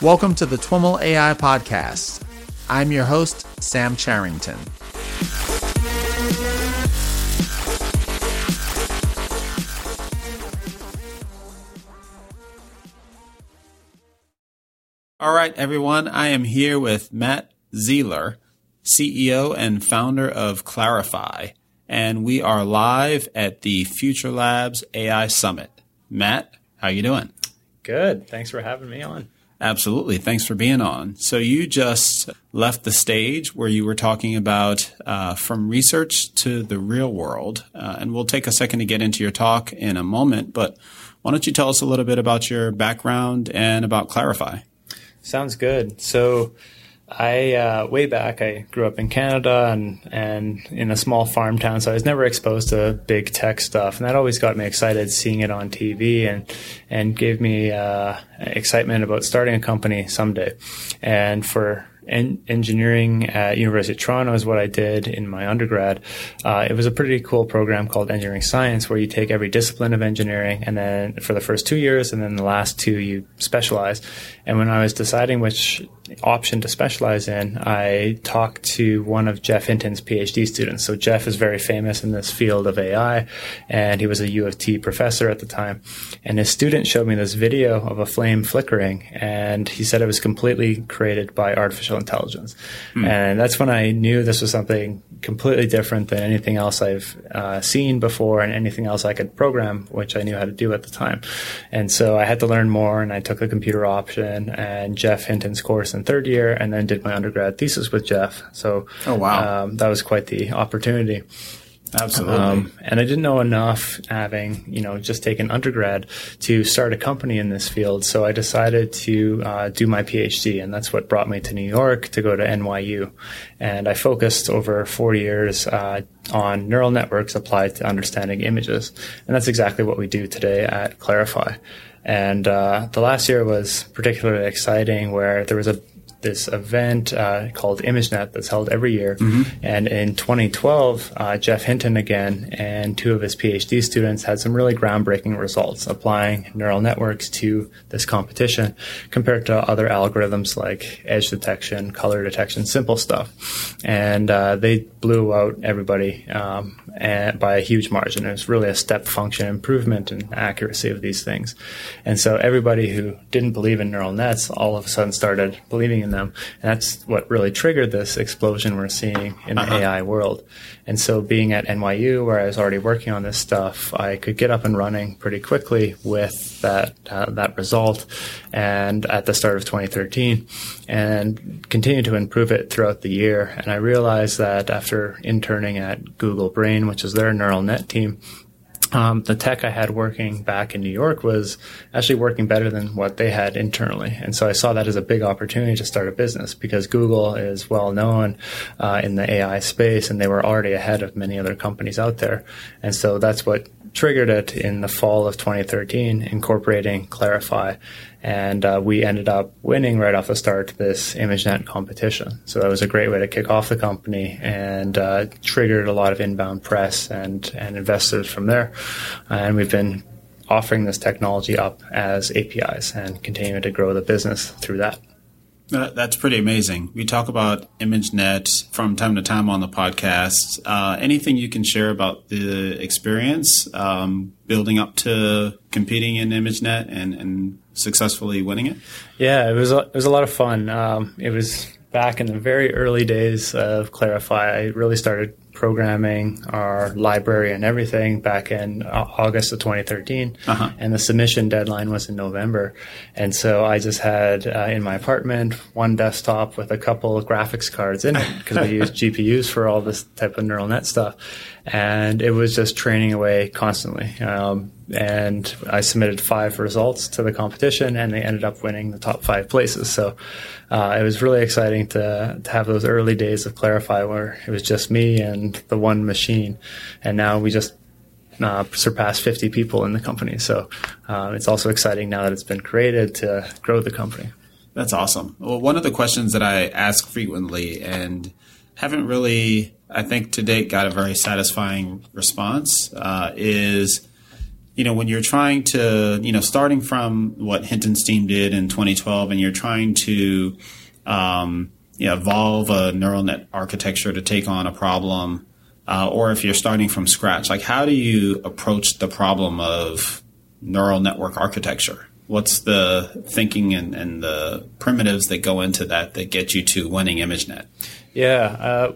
Welcome to the TWIML AI Podcast. I'm your host, Sam Charrington. All right, everyone. I am here with Matt Zeiler, CEO and founder of Clarifai, and we are live at the Future Labs AI Summit. Matt, how are you doing? Good. Thanks for having me on. Absolutely. Thanks for being on. So you just left the stage where you were talking about uh, from research to the real world, uh, and we'll take a second to get into your talk in a moment. But why don't you tell us a little bit about your background and about Clarifai? Sounds good. So, I uh, way back I grew up in Canada and and in a small farm town, so I was never exposed to big tech stuff, and that always got me excited seeing it on TV and and gave me uh, excitement about starting a company someday. And for en- engineering at University of Toronto is what I did in my undergrad. Uh, it was a pretty cool program called engineering science where you take every discipline of engineering and then for the first two years and then the last two you specialize. And when I was deciding which option to specialize in, I talked to one of Geoff Hinton's PhD students. So Geoff is very famous in this field of AI, and he was a U of T professor at the time. And his student showed me this video of a flame flickering, and he said it was completely created by artificial intelligence. Hmm. And that's when I knew this was something completely different than anything else I've uh, seen before and anything else I could program, which I knew how to do at the time. And so I had to learn more, and I took a computer option and Geoff Hinton's course in third year, and then did my undergrad thesis with Geoff. So, oh wow, um, that was quite the opportunity. Absolutely. Um, and I didn't know enough having, you know, just taken undergrad to start a company in this field. So I decided to uh, do my PhD. And that's what brought me to New York to go to NYU. And I focused over four years uh, on neural networks applied to understanding images. And that's exactly what we do today at Clarifai. And uh, the last year was particularly exciting where there was a this event uh, called ImageNet that's held every year. Mm-hmm. And in 2012, uh, Geoff Hinton again and two of his PhD students had some really groundbreaking results applying neural networks to this competition compared to other algorithms like edge detection, color detection, simple stuff. And uh, they blew out everybody um, and by a huge margin. It was really a step function improvement in accuracy of these things. And so everybody who didn't believe in neural nets all of a sudden started believing in them. And that's what really triggered this explosion we're seeing in the uh-huh. AI world. And so being at NYU where I was already working on this stuff, I could get up and running pretty quickly with that, uh, that result. And at the start of 2013 and continue to improve it throughout the year. And I realized that after interning at Google Brain, which is their neural net team, um, the tech I had working back in New York was actually working better than what they had internally. And so I saw that as a big opportunity to start a business because Google is well known uh, in the AI space and they were already ahead of many other companies out there. And so that's what triggered it in the fall of 2013, incorporating Clarifai and uh, we ended up winning right off the start this ImageNet competition. So that was a great way to kick off the company and uh, triggered a lot of inbound press and and investors from there. And we've been offering this technology up as APIs and continuing to grow the business through that. That's pretty amazing. We talk about ImageNet from time to time on the podcast. Uh, anything you can share about the experience um, building up to competing in ImageNet and, and successfully winning it? Yeah, it was a, it was a lot of fun. Um, it was back in the very early days of Clarifai. I really started programming our library and everything back in August of 2013, uh-huh. and the submission deadline was in November. And so I just had uh, in my apartment one desktop with a couple of graphics cards in it because we use GPUs for all this type of neural net stuff, and it was just training away constantly. Um, and I submitted five results to the competition, and they ended up winning the top five places. So uh, it was really exciting to to have those early days of Clarifai where it was just me and the one machine, and now we just uh, surpassed 50 people in the company. So uh, it's also exciting now that it's been created to grow the company. That's awesome. Well, one of the questions that I ask frequently and haven't really, I think, to date got a very satisfying response uh, is you know, when you're trying to, you know, starting from what Hinton's team did in 2012, and you're trying to, um, you know, evolve a neural net architecture to take on a problem, uh, or if you're starting from scratch, like how do you approach the problem of neural network architecture? What's the thinking and, and the primitives that go into that that get you to winning ImageNet? Yeah, uh,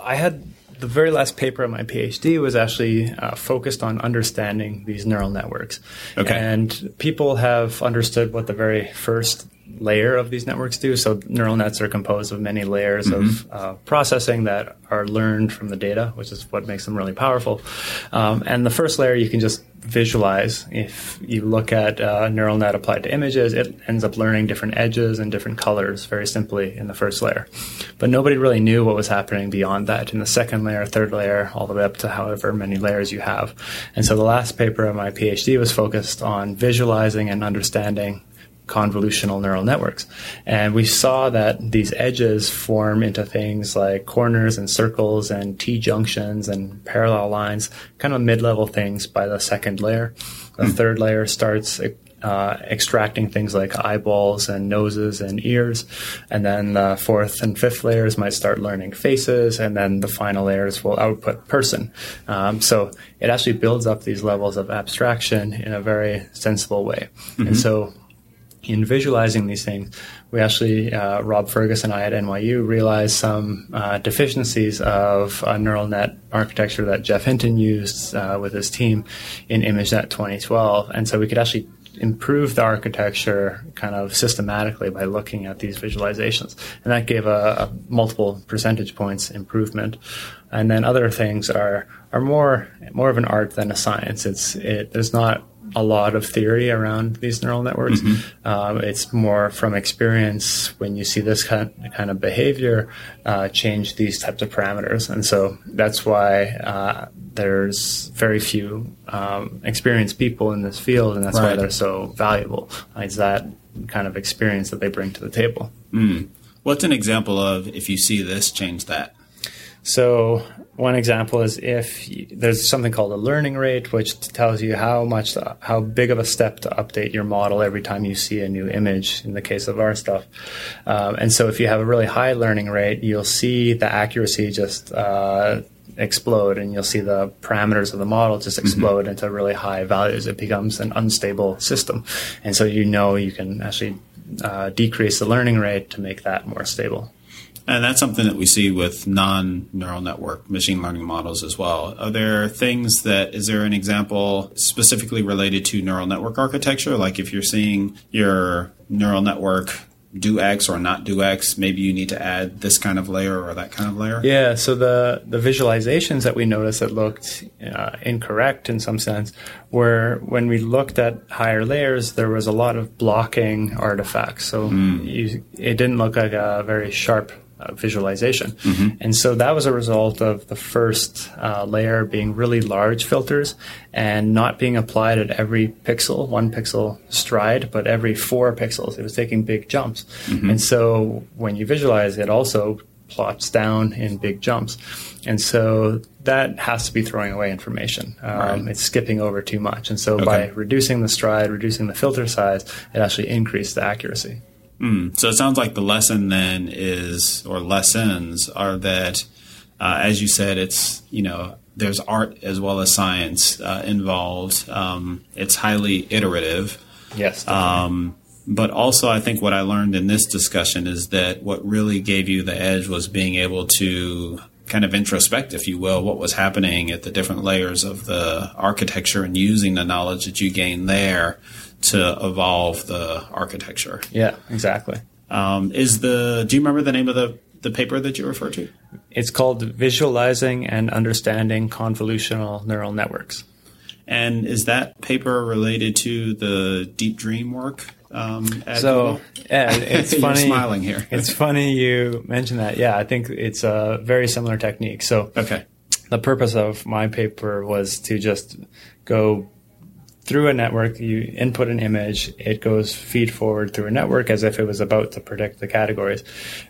I had the very last paper of my PhD was actually uh, focused on understanding these neural networks. Okay. And people have understood what the very first layer of these networks do. So neural nets are composed of many layers mm-hmm. of uh, processing that are learned from the data, which is what makes them really powerful. Um, and the first layer you can just visualize. If you look at a neural net applied to images, it ends up learning different edges and different colors very simply in the first layer. But nobody really knew what was happening beyond that in the second layer, third layer, all the way up to however many layers you have. And so the last paper of my PhD was focused on visualizing and understanding convolutional neural networks. And we saw that these edges form into things like corners and circles and T junctions and parallel lines, kind of mid level things by the second layer. The mm. third layer starts uh, extracting things like eyeballs and noses and ears. And then the fourth and fifth layers might start learning faces. And then the final layers will output person. Um, so it actually builds up these levels of abstraction in a very sensible way. Mm-hmm. And so in visualizing these things, we actually, uh, Rob Fergus and I at NYU realized some uh, deficiencies of a neural net architecture that Geoff Hinton used uh, with his team in ImageNet 2012. And so we could actually improve the architecture kind of systematically by looking at these visualizations. And that gave a, a multiple percentage points improvement. And then other things are, are more, more of an art than a science. It's, it, there's not a lot of theory around these neural networks. Mm-hmm. Um, it's more from experience when you see this kind kind of behavior uh, change these types of parameters, and so that's why uh, there's very few um, experienced people in this field, and that's right. why they're so valuable. It's that kind of experience that they bring to the table. Mm. What's an example of if you see this, change that? So one example is if you, there's something called a learning rate, which tells you how much, how big of a step to update your model every time you see a new image. In the case of our stuff, um, and so if you have a really high learning rate, you'll see the accuracy just uh, explode, and you'll see the parameters of the model just mm-hmm. explode mm-hmm. into really high values. It becomes an unstable system, and so you know you can actually uh, decrease the learning rate to make that more stable. And that's something that we see with non neural network machine learning models as well. Are there things that, is there an example specifically related to neural network architecture? Like if you're seeing your neural network do X or not do X, maybe you need to add this kind of layer or that kind of layer? Yeah, so the, the visualizations that we noticed that looked uh, incorrect in some sense were when we looked at higher layers, there was a lot of blocking artifacts. So mm. you, it didn't look like a very sharp uh, visualization. Mm-hmm. And so that was a result of the first uh, layer being really large filters and not being applied at every pixel, one pixel stride, but every four pixels. It was taking big jumps. Mm-hmm. And so when you visualize, it also plots down in big jumps. And so that has to be throwing away information. Um, right. It's skipping over too much. And so okay. by reducing the stride, reducing the filter size, it actually increased the accuracy. Mm. So it sounds like the lesson then is, or lessons are that, uh, as you said, it's you know there's art as well as science uh, involved. Um, it's highly iterative. Yes. Um, but also, I think what I learned in this discussion is that what really gave you the edge was being able to kind of introspect, if you will, what was happening at the different layers of the architecture and using the knowledge that you gained there to evolve the architecture. Yeah, exactly. Um, is the do you remember the name of the the paper that you refer to? It's called Visualizing and Understanding Convolutional Neural Networks. And is that paper related to the Deep Dream work? Um, so yeah, it's funny. smiling here. it's funny you mentioned that. Yeah, I think it's a very similar technique. So okay, the purpose of my paper was to just go through a network, you input an image, it goes feed forward through a network as if it was about to predict the categories.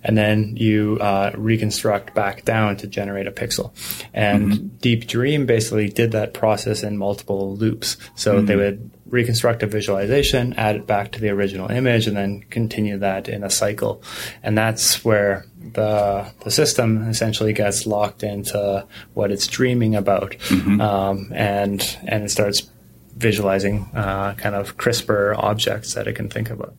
And then you uh, reconstruct back down to generate a pixel. And mm-hmm. Deep Dream basically did that process in multiple loops. So mm-hmm. they would reconstruct a visualization, add it back to the original image, and then continue that in a cycle. And that's where the the system essentially gets locked into what it's dreaming about, mm-hmm. um, and and it starts visualizing uh, kind of crisper objects that it can think about.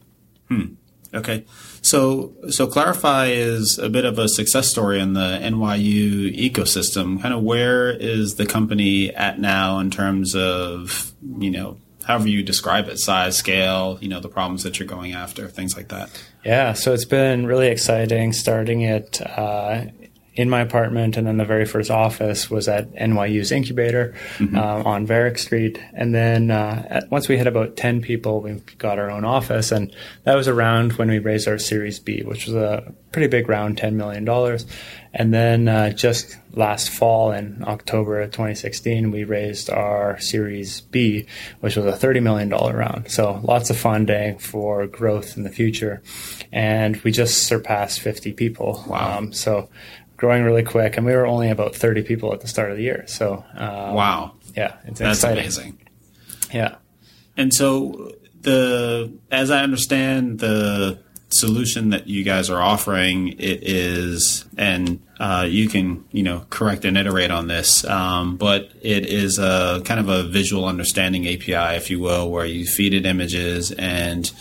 Hmm. Okay. So, so Clarifai is a bit of a success story in the NYU ecosystem. Kind of where is the company at now in terms of, you know, however you describe it, size, scale, you know, the problems that you're going after, things like that? Yeah. So it's been really exciting starting it uh, in my apartment, and then the very first office was at NYU's incubator mm-hmm. uh, on Varick Street. And then uh, at, once we had about 10 people, we got our own office. And that was around when we raised our Series B, which was a pretty big round, $10 million. And then uh, just last fall in October of 2016, we raised our Series B, which was a $30 million round. So lots of funding for growth in the future. And we just surpassed 50 people. Wow. Um, so growing really quick, and we were only about 30 people at the start of the year. So, um, wow, yeah, it's that's exciting. amazing. Yeah, and so the as I understand the solution that you guys are offering it is and uh, you can you know correct and iterate on this um, but it is a kind of a visual understanding api if you will where you feed it images and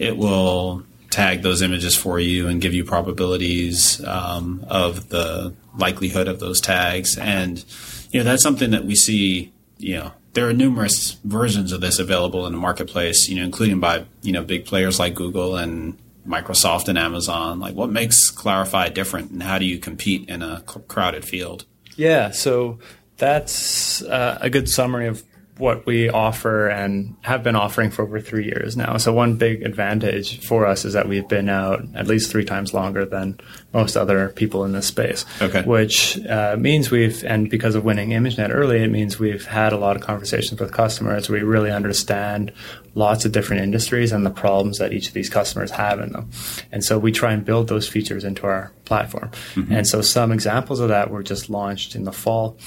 it will tag those images for you and give you probabilities um, of the likelihood of those tags. And you know that's something that we see. You know, there are numerous versions of this available in the marketplace. You know, including by you know big players like Google and Microsoft and Amazon. Like, what makes Clarifai different, and how do you compete in a crowded field? Yeah, so that's uh, a good summary of what we offer and have been offering for over three years now. So one big advantage for us is that we've been out at least three times longer than most other people in this space. Okay. Which uh, means we've, and because of winning ImageNet early, it means we've had a lot of conversations with customers. We really understand lots of different industries and the problems that each of these customers have in them. And so we try and build those features into our platform. Mm-hmm. And so some examples of that were just launched in the fall.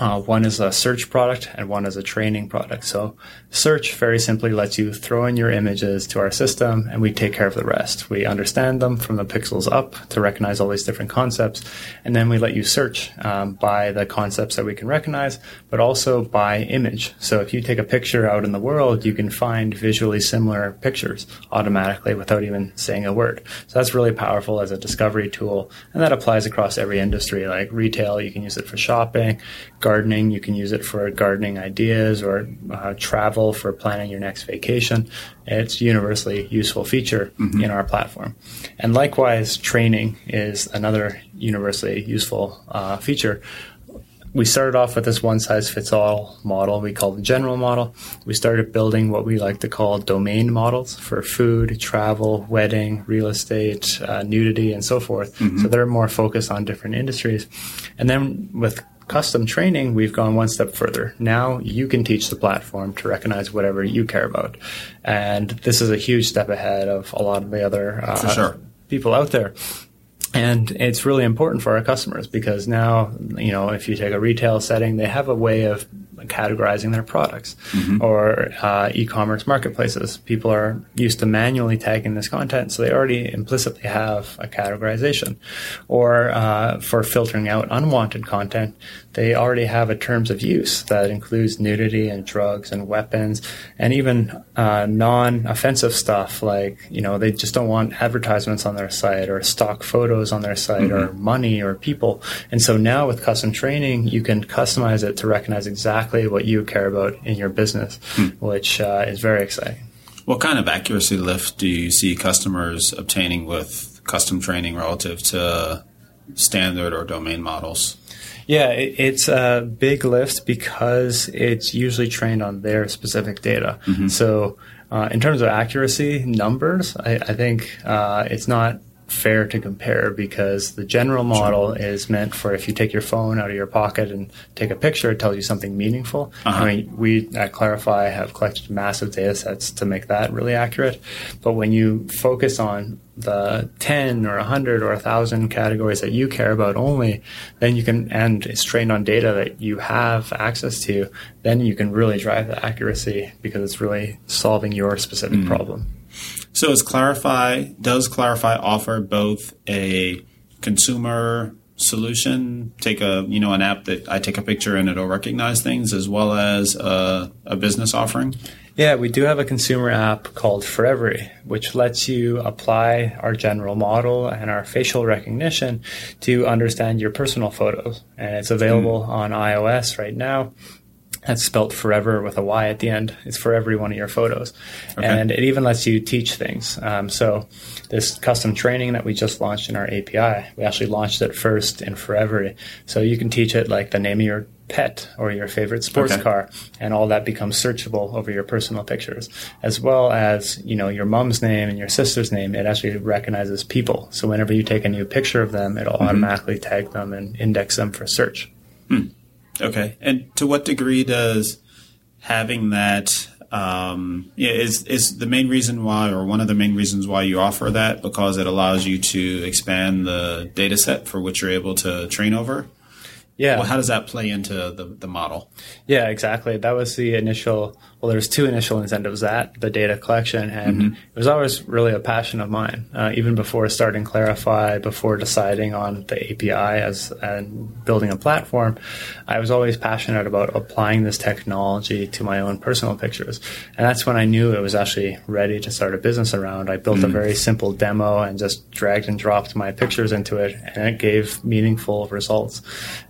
Uh, one is a search product and one is a training product. So search very simply lets you throw in your images to our system and we take care of the rest. We understand them from the pixels up to recognize all these different concepts. And then we let you search um, by the concepts that we can recognize, but also by image. So if you take a picture out in the world, you can find visually similar pictures automatically without even saying a word. So that's really powerful as a discovery tool. And that applies across every industry like retail. You can use it for shopping gardening. You can use it for gardening ideas or uh, travel for planning your next vacation. It's a universally useful feature mm-hmm. in our platform. And likewise, training is another universally useful uh, feature. We started off with this one size fits all model we call the general model. We started building what we like to call domain models for food, travel, wedding, real estate, uh, nudity, and so forth. Mm-hmm. So they're more focused on different industries. And then with custom training, we've gone one step further. Now you can teach the platform to recognize whatever you care about. And this is a huge step ahead of a lot of the other uh, sure. people out there. And it's really important for our customers because now, you know, if you take a retail setting, they have a way of categorizing their products mm-hmm. or uh, e-commerce marketplaces. People are used to manually tagging this content, so they already implicitly have a categorization. Or uh, for filtering out unwanted content, they already have a terms of use that includes nudity and drugs and weapons and even uh, non-offensive stuff like you know they just don't want advertisements on their site or stock photos on their site mm-hmm. or money or people. And so now with custom training, you can customize it to recognize exactly exactly what you care about in your business, hmm. which uh, is very exciting. What kind of accuracy lift do you see customers obtaining with custom training relative to standard or domain models? Yeah, it's a big lift because it's usually trained on their specific data. Mm-hmm. So, uh, in terms of accuracy numbers, I, I think uh, it's not fair to compare because the general model sure. is meant for if you take your phone out of your pocket and take a picture, it tells you something meaningful. Uh-huh. I mean, we at Clarifai have collected massive data sets to make that really accurate. But when you focus on the 10 or 100 or 1,000 categories that you care about only, then you can, and it's trained on data that you have access to, then you can really drive the accuracy because it's really solving your specific mm. problem. So is Clarifai, does Clarifai offer both a consumer solution, take a, you know, an app that I take a picture and it'll recognize things as well as a, a business offering? Yeah, we do have a consumer app called Forevery, which lets you apply our general model and our facial recognition to understand your personal photos. And it's available mm. on iOS right now. That's spelt forever with a Y at the end. It's for every one of your photos. Okay. And it even lets you teach things. Um, so this custom training that we just launched in our API, we actually launched it first in Forevery. So you can teach it like the name of your pet or your favorite sports okay. car and all that becomes searchable over your personal pictures as well as you know your mom's name and your sister's name it actually recognizes people so whenever you take a new picture of them it'll mm-hmm. automatically tag them and index them for search hmm. Okay. And to what degree does having that um, yeah, is is the main reason why, or one of the main reasons why you offer that, because it allows you to expand the data set for which you're able to train over. Yeah. Well, how does that play into the, the model? Yeah, exactly. That was the initial, well, there's two initial incentives that the data collection, and mm-hmm. it was always really a passion of mine. Uh, even before starting Clarifai, before deciding on the API as and building a platform, I was always passionate about applying this technology to my own personal pictures. And that's when I knew it was actually ready to start a business around. I built mm-hmm. a very simple demo and just dragged and dropped my pictures into it, and it gave meaningful results.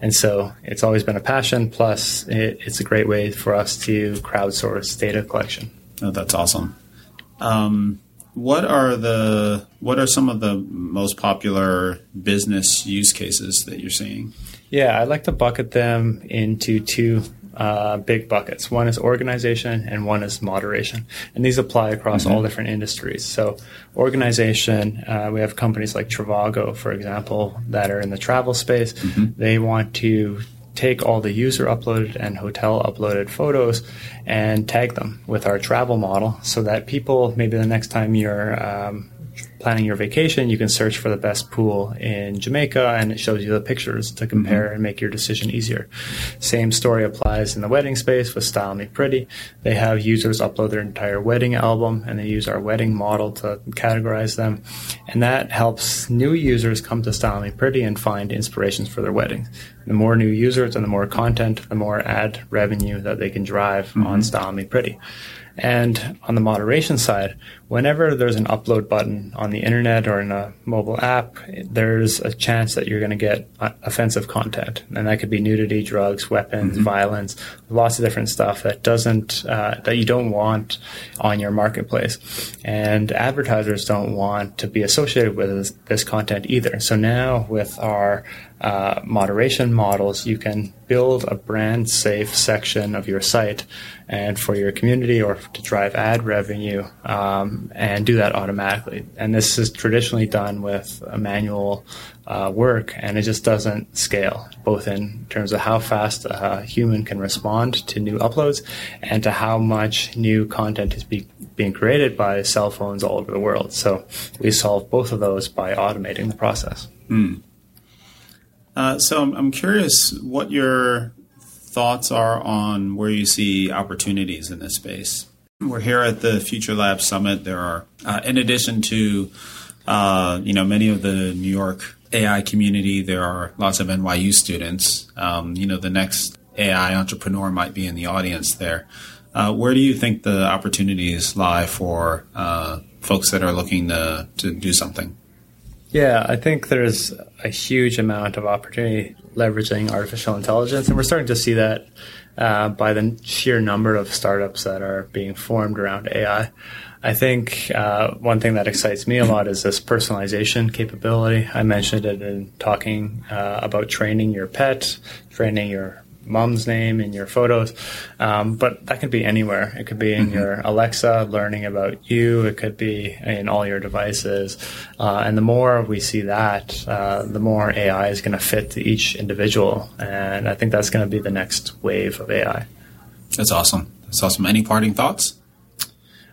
And so it's always been a passion. Plus, it, it's a great way for us to crowdsource data collection. Oh, that's awesome. Um, what are the what are some of the most popular business use cases that you're seeing? Yeah, I like to bucket them into two uh, big buckets. One is organization and one is moderation. And these apply across mm-hmm. all different industries. So, organization, uh, we have companies like Trivago, for example, that are in the travel space. Mm-hmm. They want to take all the user uploaded and hotel uploaded photos and tag them with our travel model so that people, maybe the next time you're um, planning your vacation, you can search for the best pool in Jamaica and it shows you the pictures to compare mm-hmm. and make your decision easier. Same story applies in the wedding space with Style Me Pretty. They have users upload their entire wedding album and they use our wedding model to categorize them. And that helps new users come to Style Me Pretty and find inspirations for their wedding. The more new users and the more content, the more ad revenue that they can drive mm-hmm. on Style Me Pretty. And on the moderation side, whenever there's an upload button on the internet or in a mobile app, there's a chance that you're going to get offensive content. And that could be nudity, drugs, weapons, mm-hmm. violence, lots of different stuff that doesn't, uh, that you don't want on your marketplace. And advertisers don't want to be associated with this, this content either. So now with our uh, moderation models, you can build a brand safe section of your site and for your community or to drive ad revenue um, and do that automatically. And this is traditionally done with manual uh, work and it just doesn't scale, both in terms of how fast a human can respond to new uploads and to how much new content is be- being created by cell phones all over the world. So we solve both of those by automating the process. Mm. Uh, so I'm, I'm curious what your thoughts are on where you see opportunities in this space. We're here at the Future Lab Summit. There are, uh, in addition to, uh, you know, many of the New York AI community, there are lots of NYU students. Um, you know, the next AI entrepreneur might be in the audience there. Uh, where do you think the opportunities lie for uh, folks that are looking to, to do something? Yeah, I think there's a huge amount of opportunity leveraging artificial intelligence, and we're starting to see that uh, by the sheer number of startups that are being formed around AI. I think uh, one thing that excites me a lot is this personalization capability. I mentioned it in talking uh, about training your pet, training your mom's name in your photos, um, but that could be anywhere. It could be in mm-hmm. your Alexa, learning about you. It could be in all your devices. Uh, and the more we see that, uh, the more AI is going to fit to each individual. And I think that's going to be the next wave of AI. That's awesome. That's awesome. Any parting thoughts?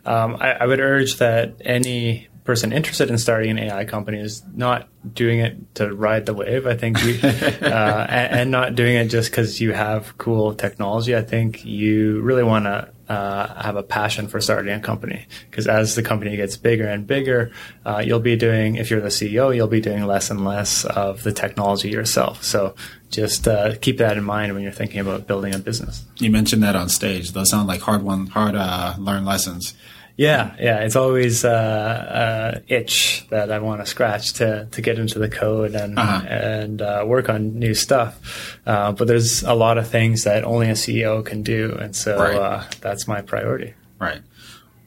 Um, I, I, would urge that any person interested in starting an AI company is not doing it to ride the wave. I think you, uh, and, and, not doing it just because you have cool technology. I think you really want to uh, have a passion for starting a company because as the company gets bigger and bigger, uh, you'll be doing, if you're the CEO, you'll be doing less and less of the technology yourself. So just uh, keep that in mind when you're thinking about building a business. You mentioned that on stage. Those sound like hard won, hard uh, learned lessons. Yeah, yeah, it's always uh, uh, itch that I want to scratch to to get into the code and uh-huh. and uh, work on new stuff. Uh, but there's a lot of things that only a CEO can do, and so right. Uh, that's my priority. Right.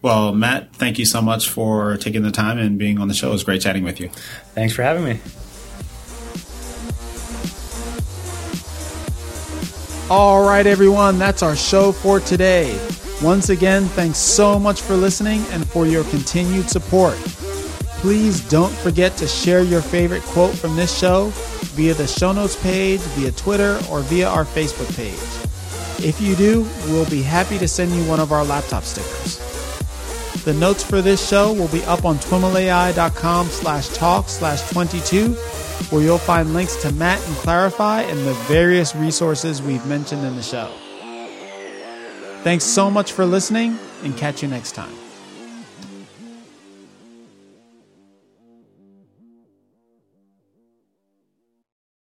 Well, Matt, thank you so much for taking the time and being on the show. It was great chatting with you. Thanks for having me. All right, everyone, that's our show for today. Once again, thanks so much for listening and for your continued support. Please don't forget to share your favorite quote from this show via the show notes page, via Twitter, or via our Facebook page. If you do, we'll be happy to send you one of our laptop stickers. The notes for this show will be up on twimlai.com slash talk slash 22, where you'll find links to Matt and Clarifai and the various resources we've mentioned in the show. Thanks so much for listening and catch you next time.